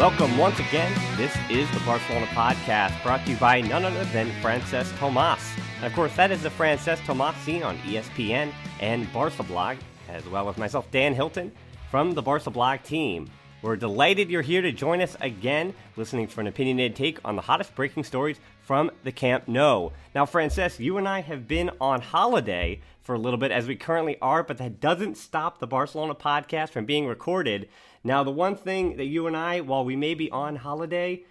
Welcome once again. This is the Barcelona podcast brought to you by none other than Francesc Tomas. And of course, that is the Francesc Tomas scene on ESPN and Barca Blog, as well as myself, Dan Hilton, from the Barca Blog team. We're delighted you're here to join us again, listening for an opinionated take on the hottest breaking stories from the Camp Nou. Now, Francesc, you and I have been on holiday for a little bit, as we currently are, but that doesn't stop the Barcelona podcast from being recorded. Now, the one thing that you and I, while we may be on holiday,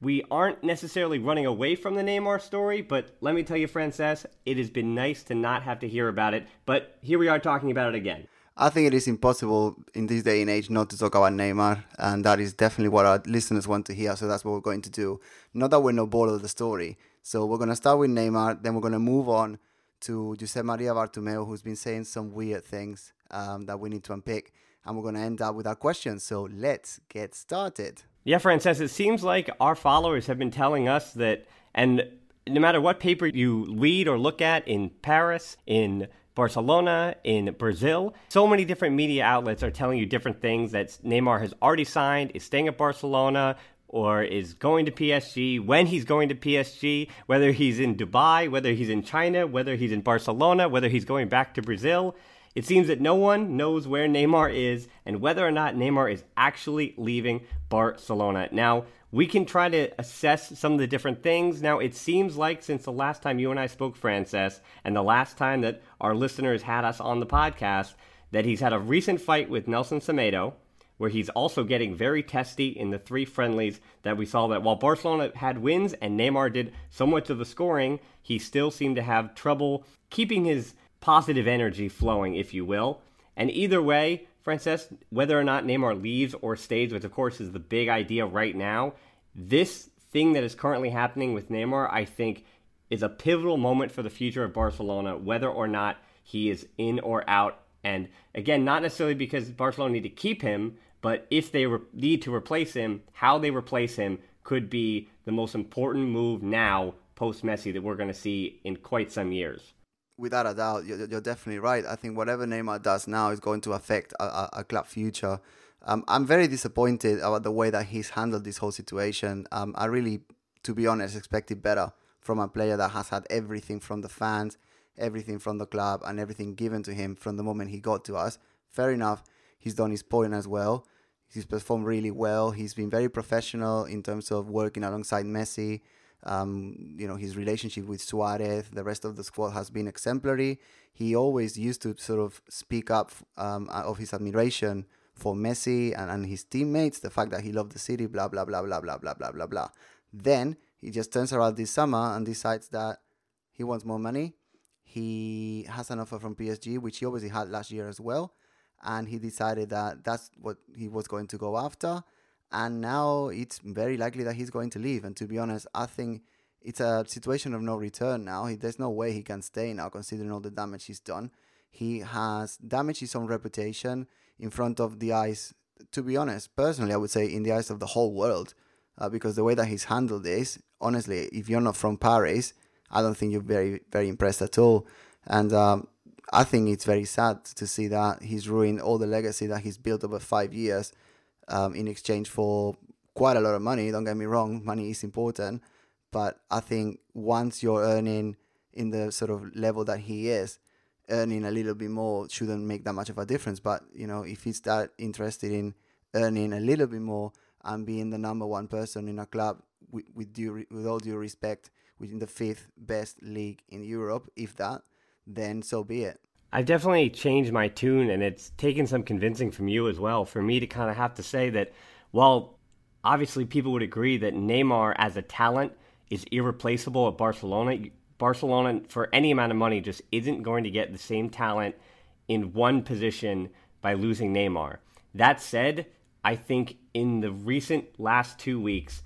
we aren't necessarily running away from the Neymar story, but let me tell you, Francesc, it has been nice to not have to hear about it. But here we are talking about it again. I think it is impossible in this day and age not to talk about Neymar, and that is definitely what our listeners want to hear. So that's what we're going to do. Not that we're not bored of the story. So we're going to start with Neymar, then we're going to move on to Josep Maria Bartomeu, who's been saying some weird things um, that we need to unpick, and we're going to end up with our questions. So let's get started. Yeah, Francesc, it seems like our followers have been telling us that, and no matter what paper you read or look at in Paris, in Barcelona, in Brazil. So many different media outlets are telling you different things that Neymar has already signed, is staying at Barcelona, or is going to PSG, when he's going to PSG, whether he's in Dubai, whether he's in China, whether he's in Barcelona, whether he's going back to Brazil. It seems that no one knows where Neymar is and whether or not Neymar is actually leaving Barcelona. Now, we can try to assess some of the different things. Now, it seems like since the last time you and I spoke, Francesc, and the last time that our listeners had us on the podcast, that he's had a recent fight with Nelson Semedo, where he's also getting very testy in the three friendlies that we saw that while Barcelona had wins and Neymar did so much of the scoring, he still seemed to have trouble keeping his positive energy flowing, if you will. And either way, Francesc, whether or not Neymar leaves or stays, which of course is the big idea right now, this thing that is currently happening with Neymar, I think, is a pivotal moment for the future of Barcelona, whether or not he is in or out. And again, not necessarily because Barcelona need to keep him, but if they re- need to replace him, how they replace him could be the most important move now post Messi that we're going to see in quite some years without a doubt, you're, you're, definitely right. I think whatever Neymar does now is going to affect a, a, a club future. Um, I'm very disappointed about the way that he's handled this whole situation. Um, I really, to be honest, expected better from a player that has had everything from the fans, everything from the club, and everything given to him from the moment he got to us. Fair enough, he's done his point as well. He's performed really well. He's been very professional in terms of working alongside Messi. Um, you know, his relationship with Suarez, the rest of the squad has been exemplary. He always used to sort of speak up um, of his admiration for Messi and, and his teammates, the fact that he loved the city, blah, blah, blah, blah, blah, blah, blah, blah, blah. Then he just turns around this summer and decides that he wants more money. He has an offer from PSG, which he obviously had last year as well. And he decided that that's what he was going to go after and now it's very likely that he's going to leave. And to be honest, I think it's a situation of no return now. He, there's no way he can stay now, considering all the damage he's done. He has damaged his own reputation in front of the eyes. To be honest, personally, I would say in the eyes of the whole world, uh, because the way that he's handled this, honestly, if you're not from Paris, I don't think you're very, very impressed at all. And um, I think it's very sad to see that he's ruined all the legacy that he's built over five years um, in exchange for quite a lot of money. Don't get me wrong, money is important, but I think once you're earning in the sort of level that he is, earning a little bit more shouldn't make that much of a difference. But you know, if he's that interested in earning a little bit more and being the number one person in a club with, with due with all due respect within the fifth best league in Europe, if that, then so be it. I've definitely changed my tune, and it's taken some convincing from you as well for me to kind of have to say that while obviously people would agree that Neymar as a talent is irreplaceable at Barcelona, Barcelona, for any amount of money, just isn't going to get the same talent in one position by losing Neymar. That said, I think in the recent last two weeks,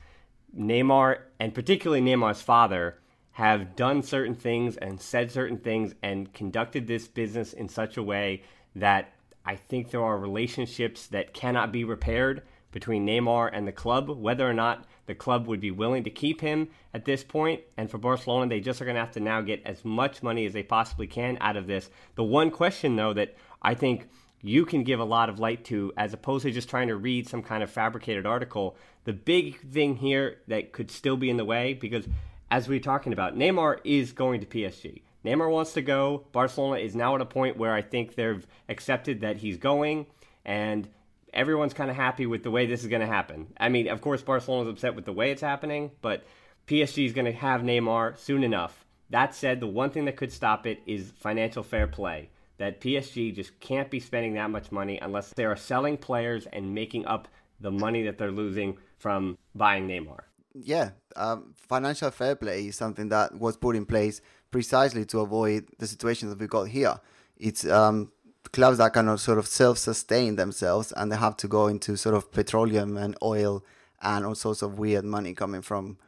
Neymar, and particularly Neymar's father, have done certain things and said certain things and conducted this business in such a way that I think there are relationships that cannot be repaired between Neymar and the club, whether or not the club would be willing to keep him at this point. And for Barcelona, they just are going to have to now get as much money as they possibly can out of this. The one question, though, that I think you can give a lot of light to, as opposed to just trying to read some kind of fabricated article, the big thing here that could still be in the way, because as we are talking about, Neymar is going to PSG. Neymar wants to go. Barcelona is now at a point where I think they've accepted that he's going. And everyone's kind of happy with the way this is going to happen. I mean, of course, Barcelona's upset with the way it's happening, but PSG is going to have Neymar soon enough. That said, the one thing that could stop it is financial fair play. That PSG just can't be spending that much money unless they are selling players and making up the money that they're losing from buying Neymar. Yeah, um, financial fair play is something that was put in place precisely to avoid the situation that we got here. It's um, clubs that cannot sort of self-sustain themselves and they have to go into sort of petroleum and oil and all sorts of weird money coming from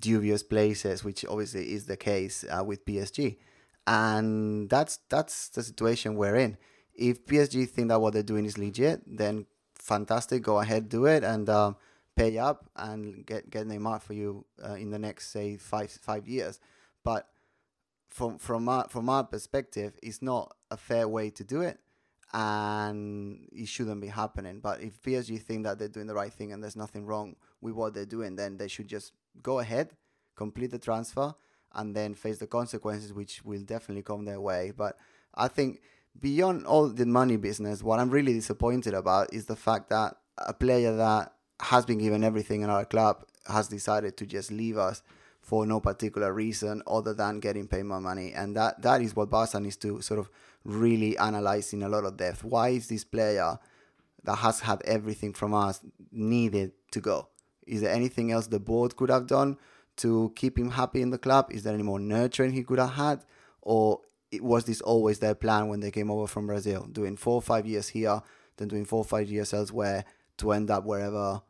dubious places, which obviously is the case uh, with PSG. And that's that's the situation we're in. If PSG think that what they're doing is legit, then fantastic, go ahead, do it, and um, pay up and get get Neymar for you uh, in the next say five five years. But from from our from our perspective, it's not a fair way to do it, and it shouldn't be happening. But if PSG think that they're doing the right thing and there's nothing wrong with what they're doing, then they should just go ahead, complete the transfer, and then face the consequences, which will definitely come their way. But I think beyond all the money business, what I'm really disappointed about is the fact that a player that has been given everything in our club has decided to just leave us for no particular reason other than getting paid more money. And that, that is what Barca needs to sort of really analyze in a lot of depth. Why is this player that has had everything from us needed to go? Is there anything else the board could have done to keep him happy in the club? Is there any more nurturing he could have had? Or was this always their plan when they came over from Brazil, doing four or five years here, then doing four or five years elsewhere to end up wherever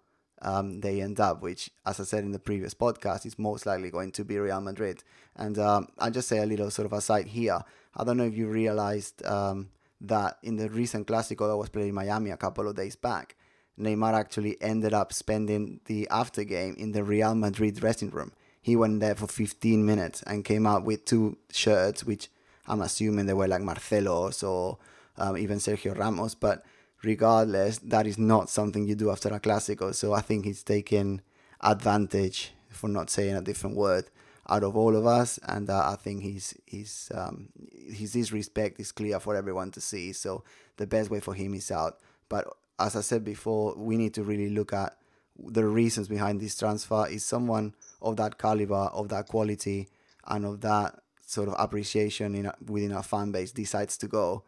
um, they end up, which, as I said in the previous podcast, is most likely going to be Real Madrid. And um, I'll just say a little sort of aside here. I don't know if you realized um, that in the recent Clásico that was played in Miami a couple of days back, Neymar actually ended up spending the after game in the Real Madrid dressing room. He went there for 15 minutes and came out with two shirts, which I'm assuming they were like Marcelo's or um, even Sergio Ramos, but regardless, that is not something you do after a Clásico. So I think he's taken advantage, for not saying a different word, out of all of us, and uh, I think his his um, his disrespect is clear for everyone to see. So the best way for him is out. But as I said before, we need to really look at the reasons behind this transfer. Is someone of that caliber, of that quality, and of that sort of appreciation in within our fan base decides to go?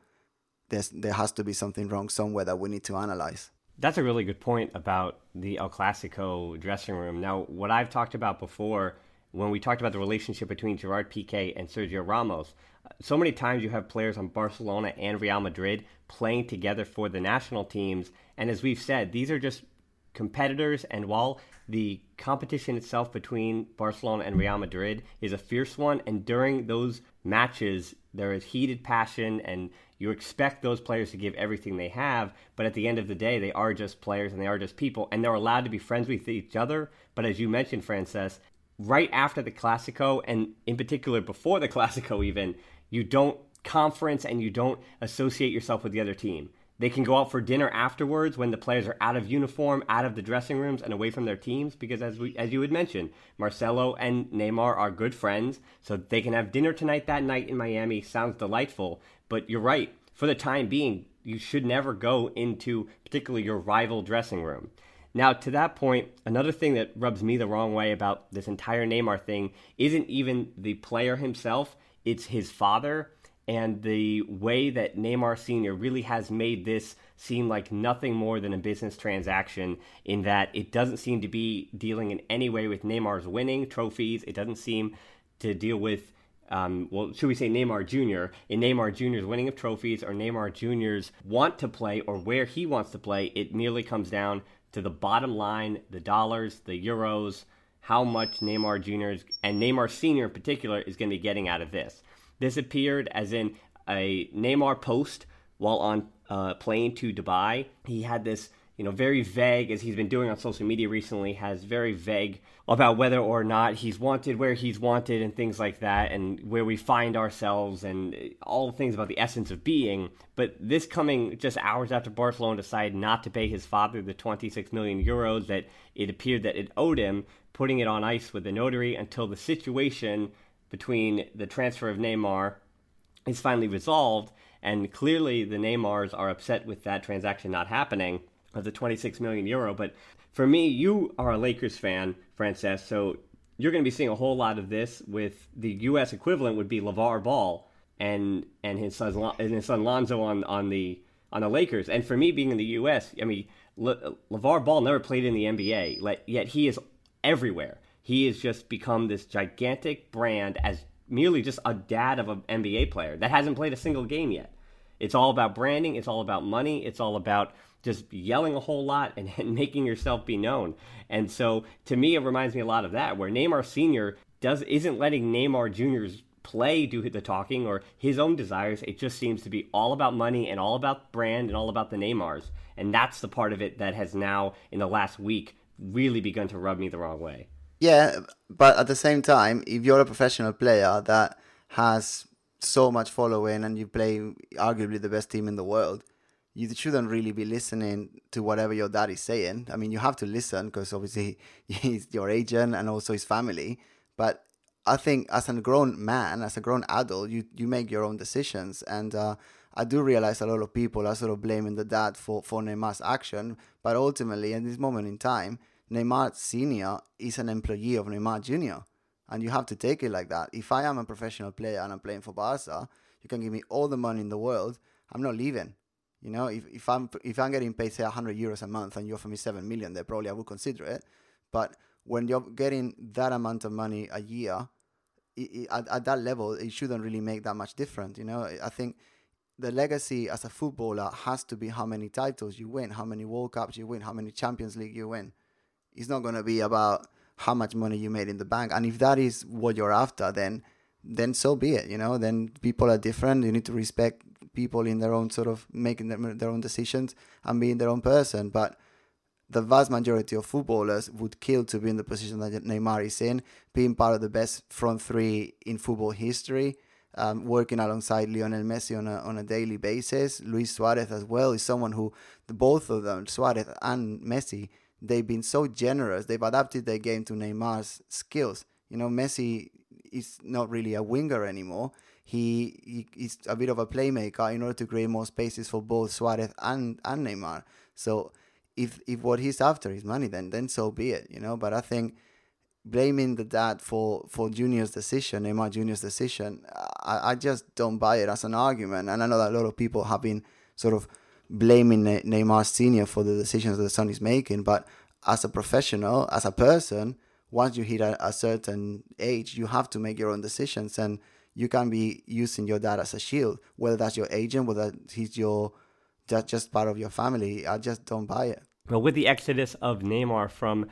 There's there has to be something wrong somewhere that we need to analyze. That's a really good point about the El Clasico dressing room. Now, what I've talked about before when we talked about the relationship between Gerard Piqué and Sergio Ramos, so many times you have players on Barcelona and Real Madrid playing together for the national teams. And as we've said, these are just competitors. And while the competition itself between Barcelona and Real Madrid is a fierce one, and during those matches, there is heated passion and you expect those players to give everything they have, but at the end of the day, they are just players and they are just people, and they're allowed to be friends with each other. But as you mentioned, Francesc, right after the Classico, and in particular before the Classico, even, you don't conference and you don't associate yourself with the other team. They can go out for dinner afterwards when the players are out of uniform, out of the dressing rooms, and away from their teams. Because as we, as you had mentioned, Marcelo and Neymar are good friends, so they can have dinner tonight that night in Miami. Sounds delightful. But you're right. For the time being, you should never go into particularly your rival dressing room. Now, to that point, another thing that rubs me the wrong way about this entire Neymar thing isn't even the player himself, it's his father and the way that Neymar Sr. really has made this seem like nothing more than a business transaction, in that it doesn't seem to be dealing in any way with Neymar's winning trophies. It doesn't seem to deal with, um, well, should we say Neymar Jr., in Neymar Jr.'s winning of trophies or Neymar Jr.'s want to play or where he wants to play. It merely comes down to the bottom line the dollars, the euros, how much Neymar Jr. and Neymar Sr. in particular is going to be getting out of this. This appeared as in a Neymar post while on uh, plane to Dubai. He had this, you know, very vague, as he's been doing on social media recently, has very vague about whether or not he's wanted, where he's wanted, and things like that, and where we find ourselves, and all things about the essence of being. But this coming just hours after Barcelona decided not to pay his father the 26 million euros that it appeared that it owed him, putting it on ice with the notary until the situation between the transfer of Neymar is finally resolved, and clearly the Neymars are upset with that transaction not happening of the 26 million euro. But for me, you are a Lakers fan, Francesc, so you're going to be seeing a whole lot of this. With the U.S. equivalent would be LaVar Ball and and his son and his son Lonzo on on the on the Lakers. And for me, being in the U.S., I mean, Le, LaVar Ball never played in the NBA, yet he is everywhere he has just become this gigantic brand as merely just a dad of an NBA player that hasn't played a single game yet. It's all about branding, it's all about money, it's all about just yelling a whole lot and, and making yourself be known. And so to me it reminds me a lot of that where Neymar Sr. does isn't letting Neymar Jr.'s play do the talking or his own desires. It just seems to be all about money and all about brand and all about the Neymars. And that's the part of it that has now in the last week really begun to rub me the wrong way. Yeah, but at the same time, if you're a professional player that has so much following and you play arguably the best team in the world, you shouldn't really be listening to whatever your dad is saying. I mean, you have to listen because obviously he's your agent and also his family. But I think as a grown man, as a grown adult, you, you make your own decisions. And uh, I do realize a lot of people are sort of blaming the dad for, for Neymar's action. But ultimately, at this moment in time, Neymar Senior is an employee of Neymar Junior, and you have to take it like that. If I am a professional player and I'm playing for Barca, you can give me all the money in the world. I'm not leaving. You know, if, if I'm if I'm getting paid say 100 euros a month and you offer me seven million, then probably I would consider it. But when you're getting that amount of money a year, it, it, at, at that level, it shouldn't really make that much difference. You know, I think the legacy as a footballer has to be how many titles you win, how many World Cups you win, how many Champions League you win. It's not going to be about how much money you made in the bank. And if that is what you're after, then then so be it. You know, then people are different. You need to respect people in their own sort of making their, their own decisions and being their own person. But the vast majority of footballers would kill to be in the position that Neymar is in, being part of the best front three in football history, um, working alongside Lionel Messi on a, on a daily basis. Luis Suarez as well is someone who, both of them, Suarez and Messi, they've been so generous. They've adapted their game to Neymar's skills. You know, Messi is not really a winger anymore. He, he is a bit of a playmaker in order to create more spaces for both Suarez and, and Neymar. So if if what he's after is money, then then so be it. You know, but I think blaming the dad for for Junior's decision, Neymar Junior's decision, I, I just don't buy it as an argument. And I know that a lot of people have been sort of blaming Neymar Senior for the decisions that the son is making, but as a professional, as a person, once you hit a, a, certain age, you have to make your own decisions, and you can't be using your dad as a shield, whether that's your agent, whether he's your just just part of your family. I just don't buy it. Well, with the exodus of Neymar from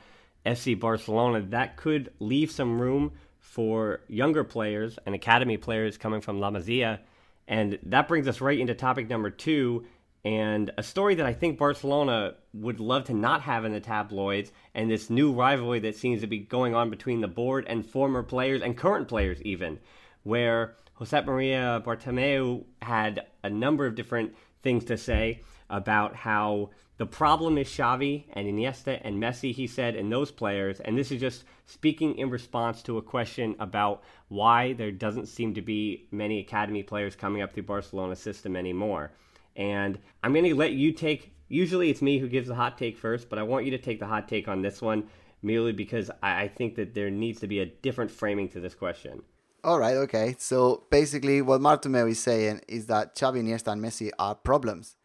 FC Barcelona, that could leave some room for younger players and academy players coming from La Masia. And that brings us right into topic number two and a story that I think Barcelona would love to not have in the tabloids, and this new rivalry that seems to be going on between the board and former players and current players, even, where Josep Maria Bartomeu had a number of different things to say about how the problem is Xavi and Iniesta and Messi, he said, and those players. And this is just speaking in response to a question about why there doesn't seem to be many academy players coming up through Barcelona system anymore. And I'm going to let you take, usually it's me who gives the hot take first, but I want you to take the hot take on this one merely because I think that there needs to be a different framing to this question. All right, okay. So basically, what Bartomeu is saying is that Xavi, Iniesta, and Messi are problems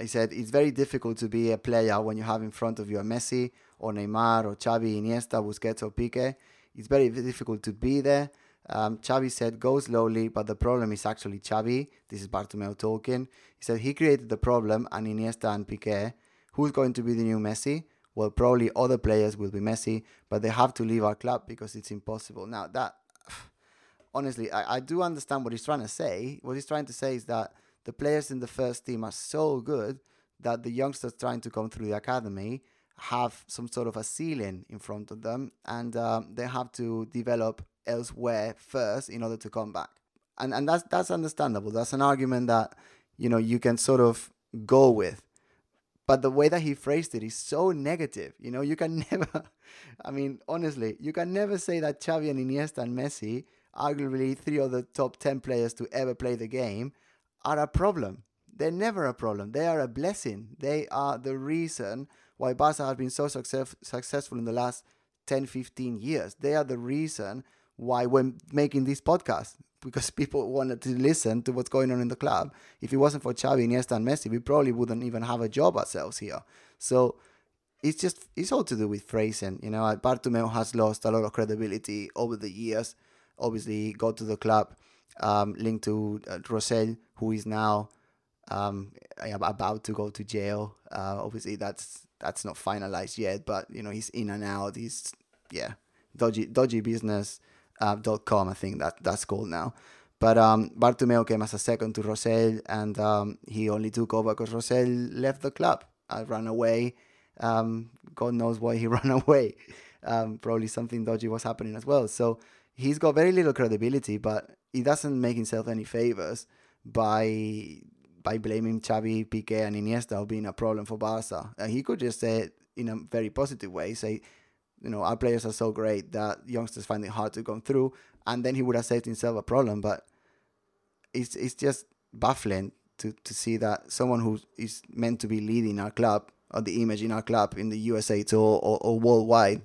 he said it's very difficult to be a player when you have in front of you a Messi or Neymar or Xavi, Iniesta, Busquets or Piqué. It's very difficult to be there. Um, said, go slowly, but the problem is actually Xavi. This is Bartomeu talking. He said he created the problem and Iniesta and Piqué. Who's going to be the new Messi? Well, probably other players will be Messi, but they have to leave our club because it's impossible. Now, that, honestly, I, I do understand what he's trying to say. What he's trying to say is that the players in the first team are so good that the youngsters trying to come through the academy have some sort of a ceiling in front of them and um, they have to develop elsewhere first in order to come back and and that's that's understandable that's an argument that you know you can sort of go with but the way that he phrased it is so negative you know you can never i mean honestly you can never say that Xavi and Iniesta and Messi arguably three of the top 10 players to ever play the game are a problem. They're never a problem. They are a blessing. They are the reason why Barca has been so success- successful in the last 10, 15 years. They are the reason why we're making this podcast because people wanted to listen to what's going on in the club. If it wasn't for Xavi, Iniesta, and Messi, we probably wouldn't even have a job ourselves here. So it's just it's all to do with phrasing. You know, Bartomeu has lost a lot of credibility over the years. Obviously, got to the club um, linked to uh, Rosell, who is now um, about to go to jail. Uh, obviously, that's that's not finalized yet, but you know he's in and out. He's yeah, dodgy dodgy business. Uh, com, I think that that's called now. But um, Bartomeu came as a second to Rosell, and um, he only took over because Rosell left the club, uh, ran away. Um, God knows why he ran away. Um, probably something dodgy was happening as well. So he's got very little credibility, but he doesn't make himself any favors by by blaming Xavi, Piqué, and Iniesta for being a problem for Barca. Uh, he could just say it in a very positive way, say, you know, our players are so great that youngsters find it hard to come through, and then he would have saved himself a problem. But it's it's just baffling to, to see that someone who is meant to be leading our club or the image in our club in the USA tour or, or worldwide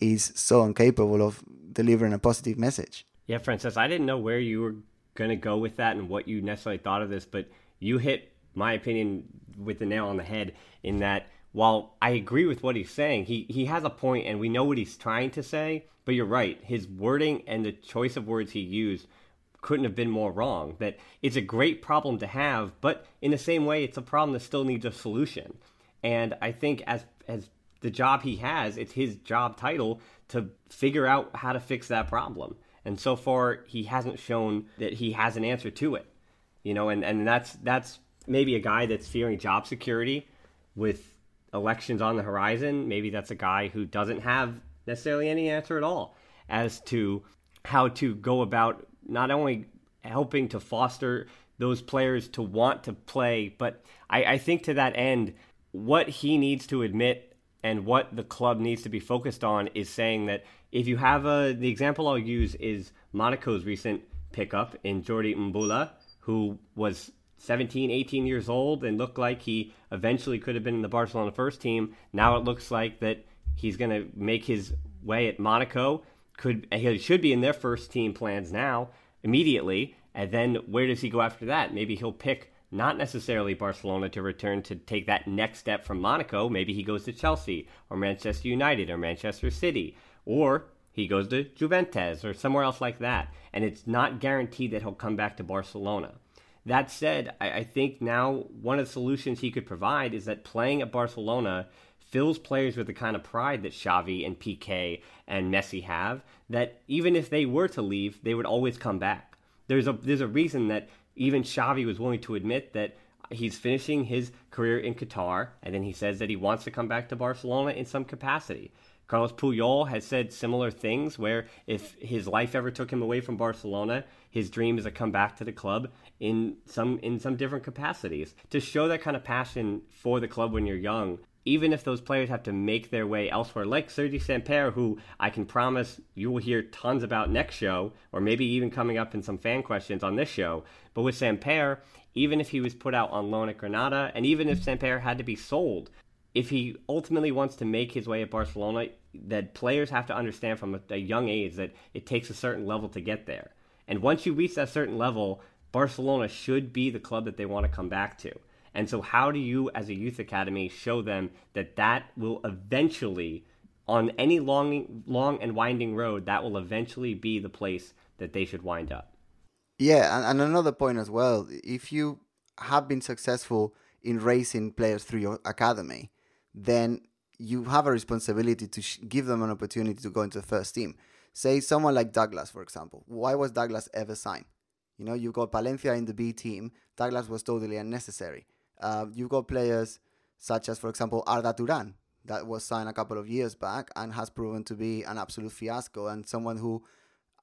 is so incapable of delivering a positive message. Yeah, Francesc, I didn't know where you were going to go with that and what you necessarily thought of this, but you hit my opinion with the nail on the head in that while I agree with what he's saying, he, he has a point and we know what he's trying to say, but you're right. His wording and the choice of words he used couldn't have been more wrong. That it's a great problem to have, but in the same way, it's a problem that still needs a solution. And I think as as the job he has, it's his job title to figure out how to fix that problem. And so far, he hasn't shown that he has an answer to it. You know, and, and that's that's maybe a guy that's fearing job security with elections on the horizon. Maybe that's a guy who doesn't have necessarily any answer at all as to how to go about not only helping to foster those players to want to play, but I, I think to that end, what he needs to admit and what the club needs to be focused on is saying that if you have a, the example I'll use is Monaco's recent pickup in Jordi Mboula, who was 17, 18 years old and looked like he eventually could have been in the Barcelona first team. Now it looks like that he's going to make his way at Monaco. Could he should be in their first team plans now immediately, and then where does he go after that? Maybe he'll pick not necessarily Barcelona to return to take that next step from Monaco. Maybe he goes to Chelsea or Manchester United or Manchester City or he goes to Juventus or somewhere else like that. And it's not guaranteed that he'll come back to Barcelona. That said, I, I think now one of the solutions he could provide is that playing at Barcelona fills players with the kind of pride that Xavi and Piqué and Messi have, that even if they were to leave, they would always come back. There's a there's a reason that even Xavi was willing to admit that he's finishing his career in Qatar, and then he says that he wants to come back to Barcelona in some capacity. Carlos Puyol has said similar things where if his life ever took him away from Barcelona, his dream is to come back to the club in some in some different capacities. To show that kind of passion for the club when you're young, even if those players have to make their way elsewhere, like Sergi Samper, who I can promise you will hear tons about next show, or maybe even coming up in some fan questions on this show. But with Samper, even if he was put out on loan at Granada, and even if Samper had to be sold, if he ultimately wants to make his way at Barcelona, that players have to understand from a, a, young age that it takes a certain level to get there. And once you reach that certain level, Barcelona should be the club that they want to come back to. And so, how do you, as a youth academy, show them that that will eventually, on any long, long and winding road, that will eventually be the place that they should wind up? Yeah, and, and another point as well. If you have been successful in raising players through your academy, then you have a responsibility to sh- give them an opportunity to go into the first team. Say someone like Douglas, for example. Why was Douglas ever signed? You know, you've got Palencia in the B team. Douglas was totally unnecessary. Uh, you've got players such as, for example, Arda Turan, that was signed a couple of years back and has proven to be an absolute fiasco and someone who,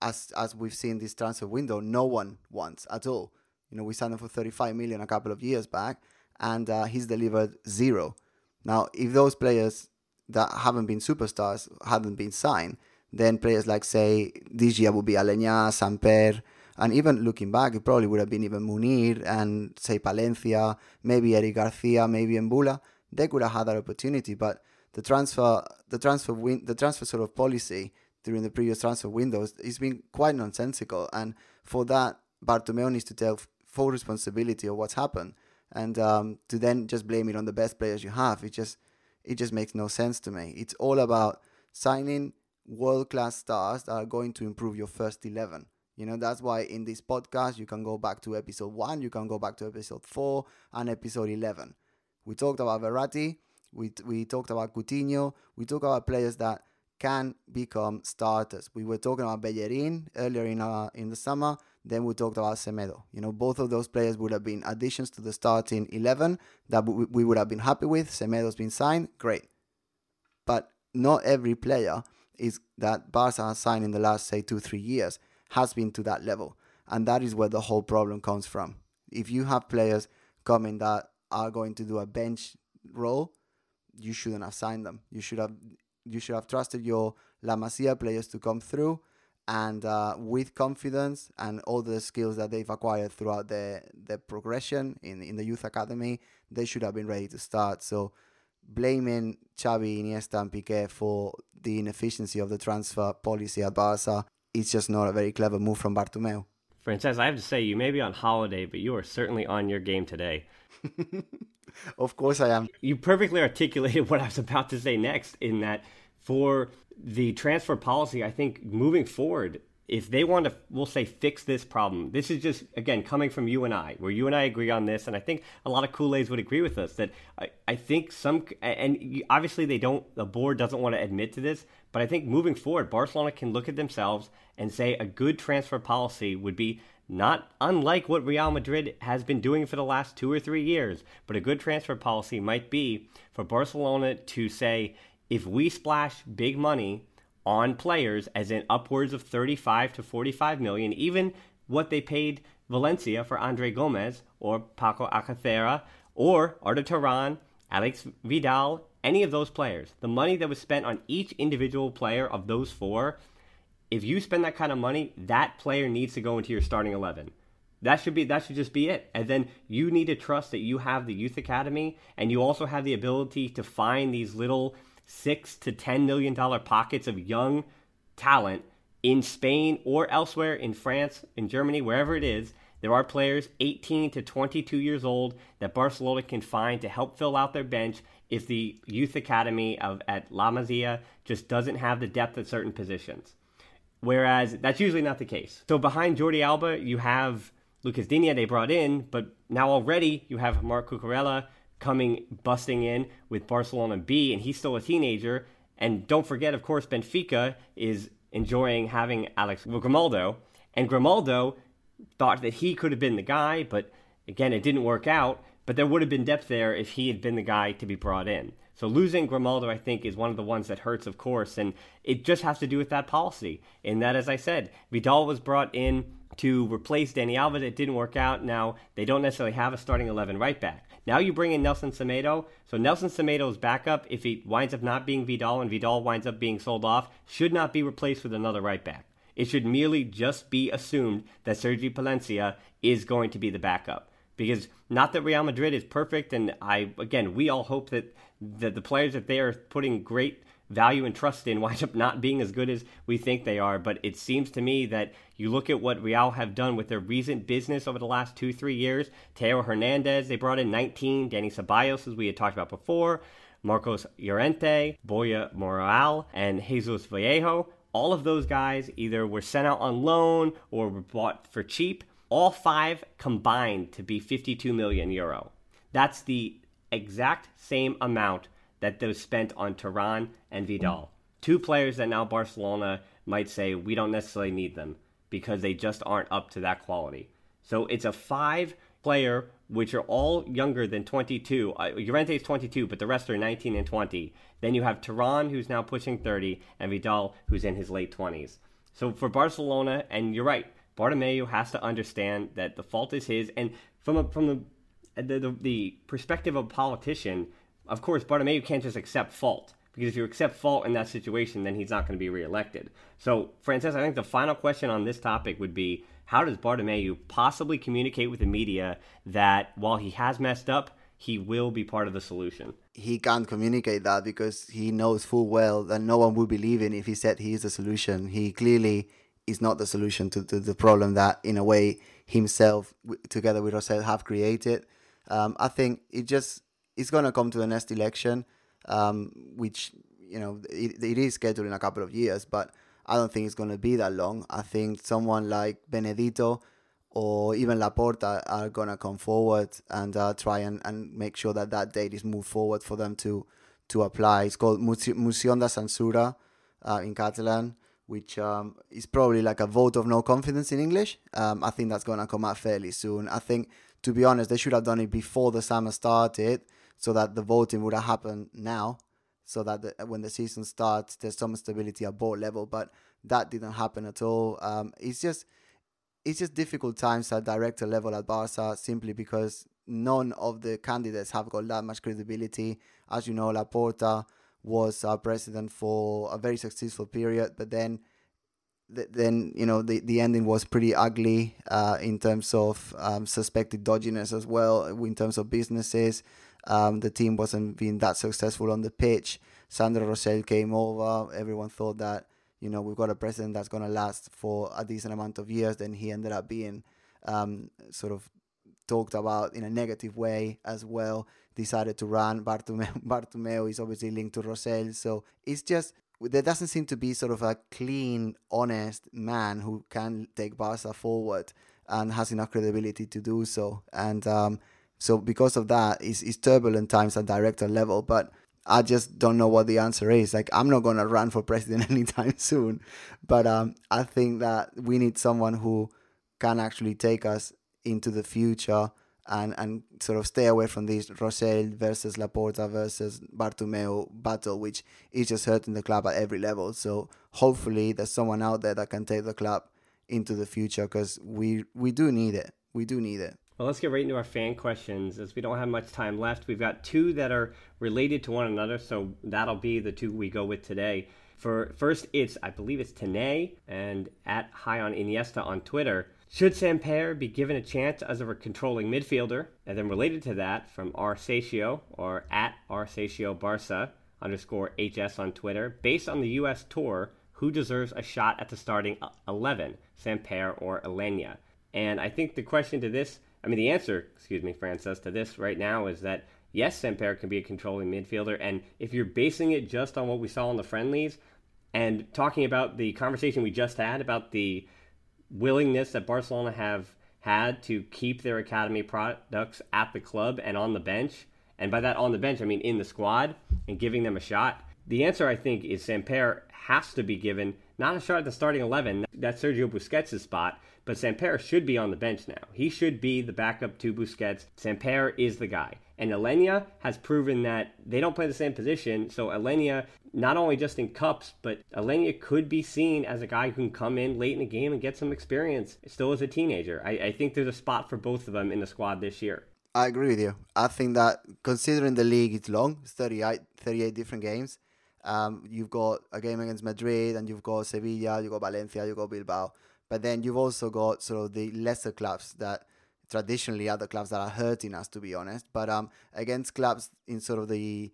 as as we've seen this transfer window, no one wants at all. You know, we signed him for 35 million a couple of years back, and uh, he's delivered zero. Now, if those players that haven't been superstars hadn't been signed, then players like say this year would be Aleñà, Samper, and even looking back, it probably would have been even Munir and say Palencia, maybe Eric Garcia, maybe Mboula. They could have had that opportunity, but the transfer, the transfer win, the transfer sort of policy during the previous transfer windows has been quite nonsensical, and for that, Bartomeu needs to take full responsibility of what's happened, and um, to then just blame it on the best players you have, it just it just makes no sense to me. It's all about signing world class stars that are going to improve your first eleven you know, that's why in this podcast, you can go back to episode one, you can go back to episode four and episode 11. We talked about Verratti, we, we talked about Coutinho, we talked about players that can become starters. We were talking about Bellerin earlier in, uh, in the summer, then we talked about Semedo. You know, both of those players would have been additions to the starting 11 that we, would have been happy with. Semedo's been signed, great. But not every player is that Barca has signed in the last, say, two, three years has been to that level. And that is where the whole problem comes from. If you have players coming that are going to do a bench role, you shouldn't have signed them. You should have you should have trusted your La Masia players to come through and uh, with confidence and all the skills that they've acquired throughout their, their progression in, in the youth academy, they should have been ready to start. So blaming Xavi, Iniesta and Piqué for the inefficiency of the transfer policy at Barca it's just not a very clever move from Bartomeu. Francesc, I have to say, you may be on holiday, but you are certainly on your game today. of course I am. You perfectly articulated what I was about to say next in that for the transfer policy, I think moving forward, if they want to, we'll say, fix this problem, this is just, again, coming from you and I, where you and I agree on this. And I think a lot of culés would agree with us that I, I think some, and obviously they don't, the board doesn't want to admit to this, but I think moving forward, Barcelona can look at themselves and say a good transfer policy would be not unlike what Real Madrid has been doing for the last two or three years, but a good transfer policy might be for Barcelona to say, if we splash big money on players, as in upwards of 35 to 45 million, even what they paid Valencia for Andre Gomes or Paco Alcácer or Arda Turan, Aleix Vidal, any of those players, the money that was spent on each individual player of those four, if you spend that kind of money, that player needs to go into your starting 11. That should be that should just be it. And then you need to trust that you have the youth academy and you also have the ability to find these little six to ten million dollar pockets of young talent in Spain or elsewhere in France, in Germany, wherever it is. There are players 18 to 22 years old that Barcelona can find to help fill out their bench if the youth academy of at La Masia just doesn't have the depth at certain positions. Whereas that's usually not the case. So behind Jordi Alba, you have Lucas Digne they brought in, but now already you have Marc Cucurella coming busting in with Barcelona B, and he's still a teenager. And don't forget, of course, Benfica is enjoying having Alex Grimaldo, and Grimaldo thought that he could have been the guy, but again, it didn't work out. but there would have been depth there if he had been the guy to be brought in. So losing Grimaldo, I think, is one of the ones that hurts, of course, and it just has to do with that policy. In that, as I said, Vidal was brought in to replace Dani Alves. It didn't work out. Now they don't necessarily have a starting eleven right back. Now you bring in Nelson Semedo. So Nelson Semedo's backup, if he winds up not being Vidal and Vidal winds up being sold off, should not be replaced with another right back. It should merely just be assumed that Sergi Palencia is going to be the backup. Because not that Real Madrid is perfect, and I again we all hope that, that the players that they are putting great value and trust in wind up not being as good as we think they are. But it seems to me that you look at what Real have done with their recent business over the last two, three years. Theo Hernandez, they brought in 19. Dani Ceballos, as we had talked about before. Marcos Llorente, Borja Mayoral, and Jesus Vallejo. All of those guys either were sent out on loan or were bought for cheap. All five combined to be 52 million euro. That's the exact same amount that those spent on Turan and Vidal. Two players that now Barcelona might say we don't necessarily need them because they just aren't up to that quality. So it's a five player, which are all younger than 22. Uh, Llorente is 22, but the rest are 19 and 20. Then you have Turan, who's now pushing 30, and Vidal, who's in his late 20s. So for Barcelona, and you're right, Bartomeu has to understand that the fault is his. And from a, from the, the, the, the perspective of a politician, of course, Bartomeu can't just accept fault because if you accept fault in that situation, then he's not going to be reelected. So, Francesc, I think the final question on this topic would be how does Bartomeu possibly communicate with the media that while he has messed up, he will be part of the solution? He can't communicate that because he knows full well that no one would believe in if he said he is the solution. He clearly is not the solution to, to the problem that, in a way, himself, together with Rosell, have created. Um, I think it just it's going to come to the next election, um, which you know it, it is scheduled in a couple of years, but I don't think it's going to be that long. I think someone like Benedito or even Laporta are going to come forward and uh, try and, and make sure that that date is moved forward for them to to apply. It's called Moció de Censura uh, in Catalan, which um, is probably like a vote of no confidence in English. Um, I think that's going to come out fairly soon. I think, to be honest, they should have done it before the summer started so that the voting would have happened now, so that the, when the season starts, there's some stability at board level. But that didn't happen at all. Um, it's just it's just difficult times at director level at Barca simply because none of the candidates have got that much credibility. As you know, Laporta was our president for a very successful period, but then then you know the, the ending was pretty ugly uh, in terms of um, suspected dodginess as well in terms of businesses um, the team wasn't being that successful on the pitch. Sandro Rosell came over. Everyone thought that you know we've got a president that's going to last for a decent amount of years. Then he ended up being um, sort of talked about in a negative way as well. Decided to run. Bartomeu, Bartomeu is obviously linked to Rosell, so it's just there doesn't seem to be sort of a clean, honest man who can take Barca forward and has enough credibility to do so. And um, so because of that, it's, it's turbulent times at director level. But I just don't know what the answer is. Like I'm not gonna run for president anytime soon, but um, I think that we need someone who can actually take us into the future and and sort of stay away from this Rosell versus Laporta versus Bartomeu battle, which is just hurting the club at every level. So hopefully there's someone out there that can take the club into the future because we we do need it. We do need it. Well, let's get right into our fan questions as we don't have much time left. We've got two that are related to one another, so that'll be the two we go with today. For first, it's I believe it's Tene and at High on Iniesta on Twitter. Should Samper be given a chance as a controlling midfielder? And then related to that, from Arsatio or at Arsatio Barca underscore HS on Twitter, based on the U.S. tour, who deserves a shot at the starting 11, Samper or Aleñà? And I think the question to this I mean, the answer, excuse me, Francis, to this right now is that yes, Samper can be a controlling midfielder. And if you're basing it just on what we saw in the friendlies and talking about the conversation we just had about the willingness that Barcelona have had to keep their academy products at the club and on the bench, and by that on the bench, I mean in the squad and giving them a shot. The answer, I think, is Samper has to be given not a shot at the starting 11. That's Sergio Busquets' spot, but Samper should be on the bench now. He should be the backup to Busquets. Samper is the guy. And Aleñà has proven that they don't play the same position. So Aleñà, not only just in cups, but Aleñà could be seen as a guy who can come in late in the game and get some experience still as a teenager. I, I think there's a spot for both of them in the squad this year. I agree with you. I think that considering the league is long, it's 38, 38 different games. Um, you've got a game against Madrid, and you've got Sevilla, you've got Valencia, you've got Bilbao. But then you've also got sort of the lesser clubs that traditionally are the clubs that are hurting us, to be honest. But um, against clubs in sort of the,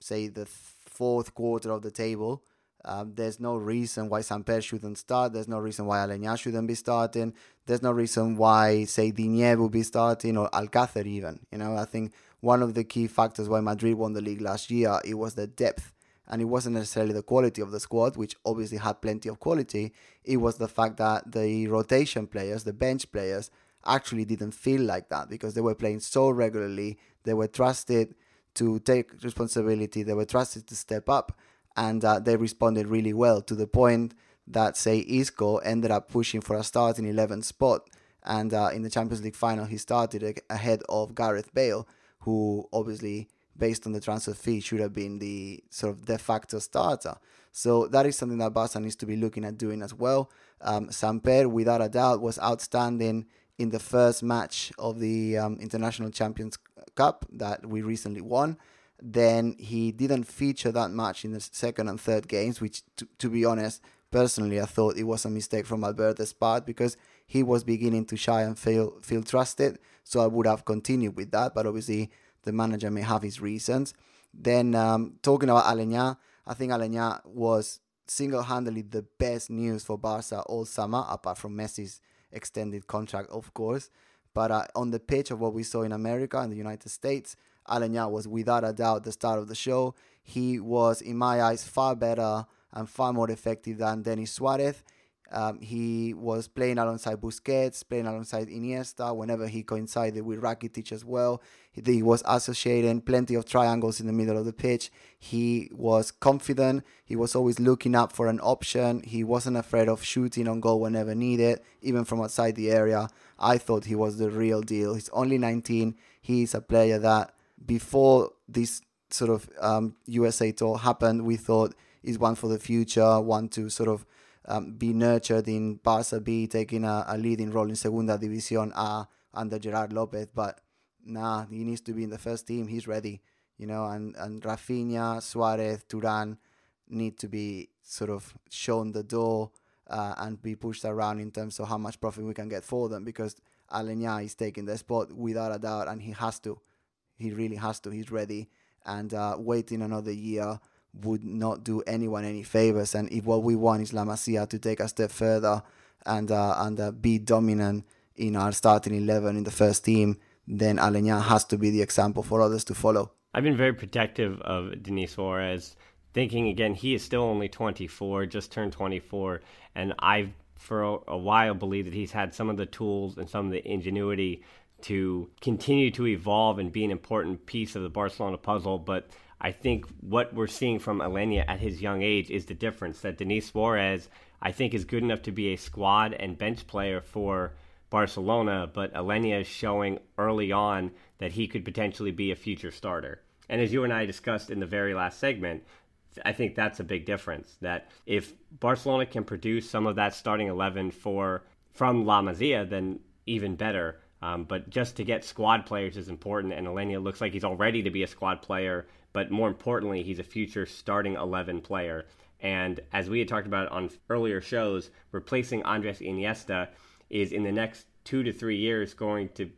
say, the fourth quarter of the table, um, there's no reason why Samper shouldn't start. There's no reason why Aleñà shouldn't be starting. There's no reason why, say, Digne will be starting or Alcácer even. You know, I think one of the key factors why Madrid won the league last year it was the depth and it wasn't necessarily the quality of the squad, which obviously had plenty of quality. It was the fact that the rotation players, the bench players, actually didn't feel like that because they were playing so regularly. They were trusted to take responsibility. They were trusted to step up, and uh, they responded really well to the point that, say, Isco ended up pushing for a start in 11th spot. And uh, in the Champions League final, he started ahead of Gareth Bale, who obviously based on the transfer fee, should have been the sort of de facto starter. So that is something that Barca needs to be looking at doing as well. Um, Samper, without a doubt, was outstanding in the first match of the um, International Champions Cup that we recently won. Then he didn't feature that much in the second and third games, which, to, to be honest, personally, I thought it was a mistake from Valverde's part because he was beginning to shy and feel feel trusted. So I would have continued with that, but obviously the manager may have his reasons. Then um, talking about Aleñà, I think Aleñà was single-handedly the best news for Barca all summer, apart from Messi's extended contract, of course. But uh, on the pitch of what we saw in America and the United States, Aleñà was without a doubt the star of the show. He was, in my eyes, far better and far more effective than Denis Suarez. Um, he was playing alongside Busquets, playing alongside Iniesta whenever he coincided with Rakitic as well. He, he, was associating plenty of triangles in the middle of the pitch. He was confident. He was always looking up for an option. He wasn't afraid of shooting on goal whenever needed, even from outside the area. I thought he was the real deal. He's only 19. He's a player that before this sort of um, USA tour happened, we thought is one for the future, one to sort of um, be nurtured in Barca B, taking a, a, leading role in Segunda División A under Gerard Lopez. But nah, he needs to be in the first team. He's ready, you know. And and Rafinha, Suarez, Turan need to be sort of shown the door uh, and be pushed around in terms of how much profit we can get for them because Aleñà is taking the spot without a doubt, and he has to. He really has to. He's ready. And uh, waiting another year would not do anyone any favors. And if what we want is La Masia to take a step further and uh, and uh, be dominant in our starting eleven in the first team, then Aleñà has to be the example for others to follow. I've been very protective of Denis Suarez, thinking again he is still only 24, just turned 24, and I've for a, a while believed that he's had some of the tools and some of the ingenuity to continue to evolve and be an important piece of the Barcelona puzzle, but I think what we're seeing from Aleñà at his young age is the difference that Denis Suarez, I think, is good enough to be a squad and bench player for Barcelona, but Aleñà is showing early on that he could potentially be a future starter. And as you and I discussed in the very last segment, I think that's a big difference. That if Barcelona can produce some of that starting eleven for from La Masia, then even better. Um, but just to get squad players is important, and Aleñà looks like he's all ready to be a squad player but more importantly, he's a future starting 11 player. And as we had talked about on earlier shows, replacing Andres Iniesta is in the next two to three years going to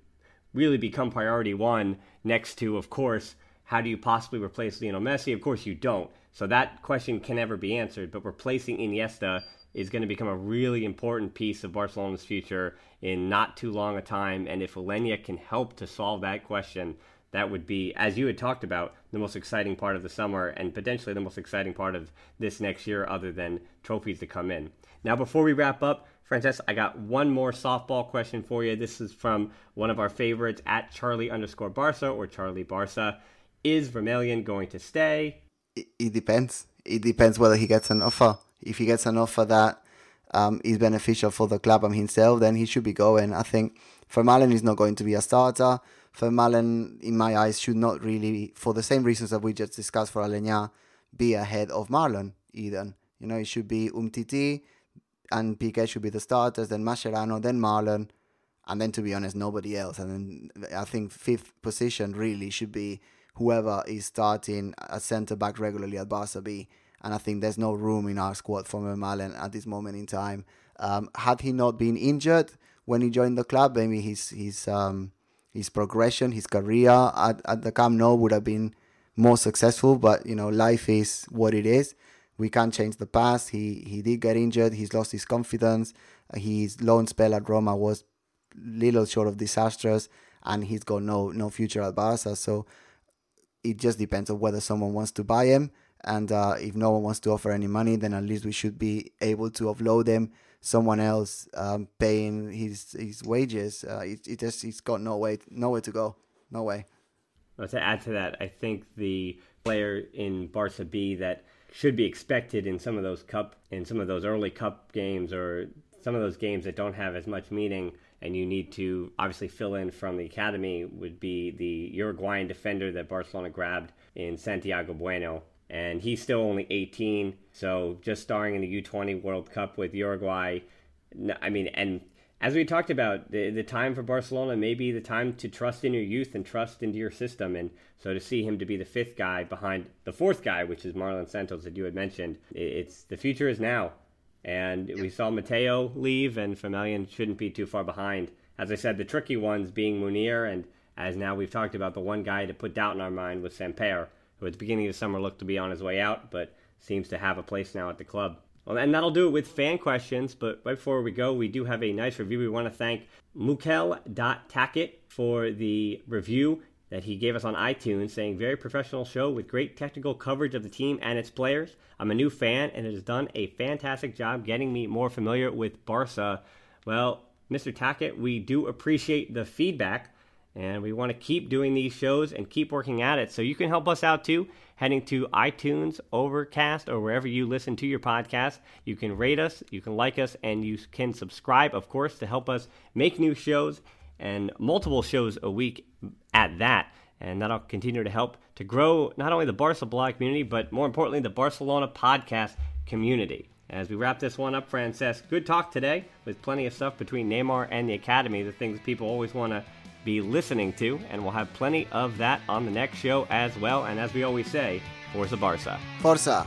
really become priority one next to, of course, how do you possibly replace Lionel Messi? Of course, you don't. So that question can never be answered. But replacing Iniesta is going to become a really important piece of Barcelona's future in not too long a time. And if Aleñà can help to solve that question, that would be, as you had talked about, the most exciting part of the summer and potentially the most exciting part of this next year, other than trophies to come in. Now, before we wrap up, Francesc, I got one more softball question for you. This is from one of our favorites at Charlie underscore Barca or Charlie Barca. Is Vermaelen going to stay? it, it depends. It depends whether he gets an offer. If he gets an offer that um, is beneficial for the club and himself, then he should be going. I think Vermaelen is not going to be a starter. Vermaelen, in my eyes, should not really, for the same reasons that we just discussed for Aleñà, be ahead of Marlon either. You know, it should be Umtiti and Piqué should be the starters, then Mascherano, then Marlon, and then to be honest, nobody else. And then I think fifth position really should be whoever is starting a centre back regularly at Barca B. And I think there's no room in our squad for Vermaelen at this moment in time. Um, had he not been injured when he joined the club, maybe his his um, his progression, his career at, at the Camp Nou would have been more successful. But you know, life is what it is. We can't change the past. He he did get injured. He's lost his confidence. His loan spell at Roma was little short of disastrous, and he's got no no future at Barca. So it just depends on whether someone wants to buy him, and uh, if no one wants to offer any money, then at least we should be able to offload them. Someone else um, paying his his wages. Uh, it, it just he's got no way nowhere to go. No way. Well, to add to that, I think the player in Barca B that should be expected in some of those cup in some of those early cup games or some of those games that don't have as much meaning and you need to obviously fill in from the academy would be the Uruguayan defender that Barcelona grabbed in Santiago Bueno. And he's still only 18, so just starring in the U20 World Cup with Uruguay. I mean, and as we talked about, the, the time for Barcelona may be the time to trust in your youth and trust into your system. And so to see him to be the fifth guy behind the fourth guy, which is Marlon Santos that you had mentioned, it's the future is now. And we saw Mathieu leave, and Vermaelen shouldn't be too far behind. As I said, the tricky ones being Munir, and as now we've talked about, the one guy to put doubt in our mind was Samper, who at the beginning of the summer looked to be on his way out, but seems to have a place now at the club. Well, and that'll do it with fan questions. But before we go, we do have a nice review. We want to thank Mukel.Tackett for the review that he gave us on iTunes saying, Very professional show with great technical coverage of the team and its players. I'm a new fan and it has done a fantastic job getting me more familiar with Barca. Well, Mr. Tackett, we do appreciate the feedback and we want to keep doing these shows and keep working at it. So you can help us out too, heading to iTunes, Overcast, or wherever you listen to your podcast. You can rate us, you can like us, and you can subscribe, of course, to help us make new shows and multiple shows a week at that. And that'll continue to help to grow not only the Barcelona community, but more importantly, the Barcelona podcast community. As we wrap this one up, Francesc, good talk today with plenty of stuff between Neymar and the Academy, the things people always want to be listening to, and we'll have plenty of that on the next show as well. And as we always say, Forza Barca. Forza.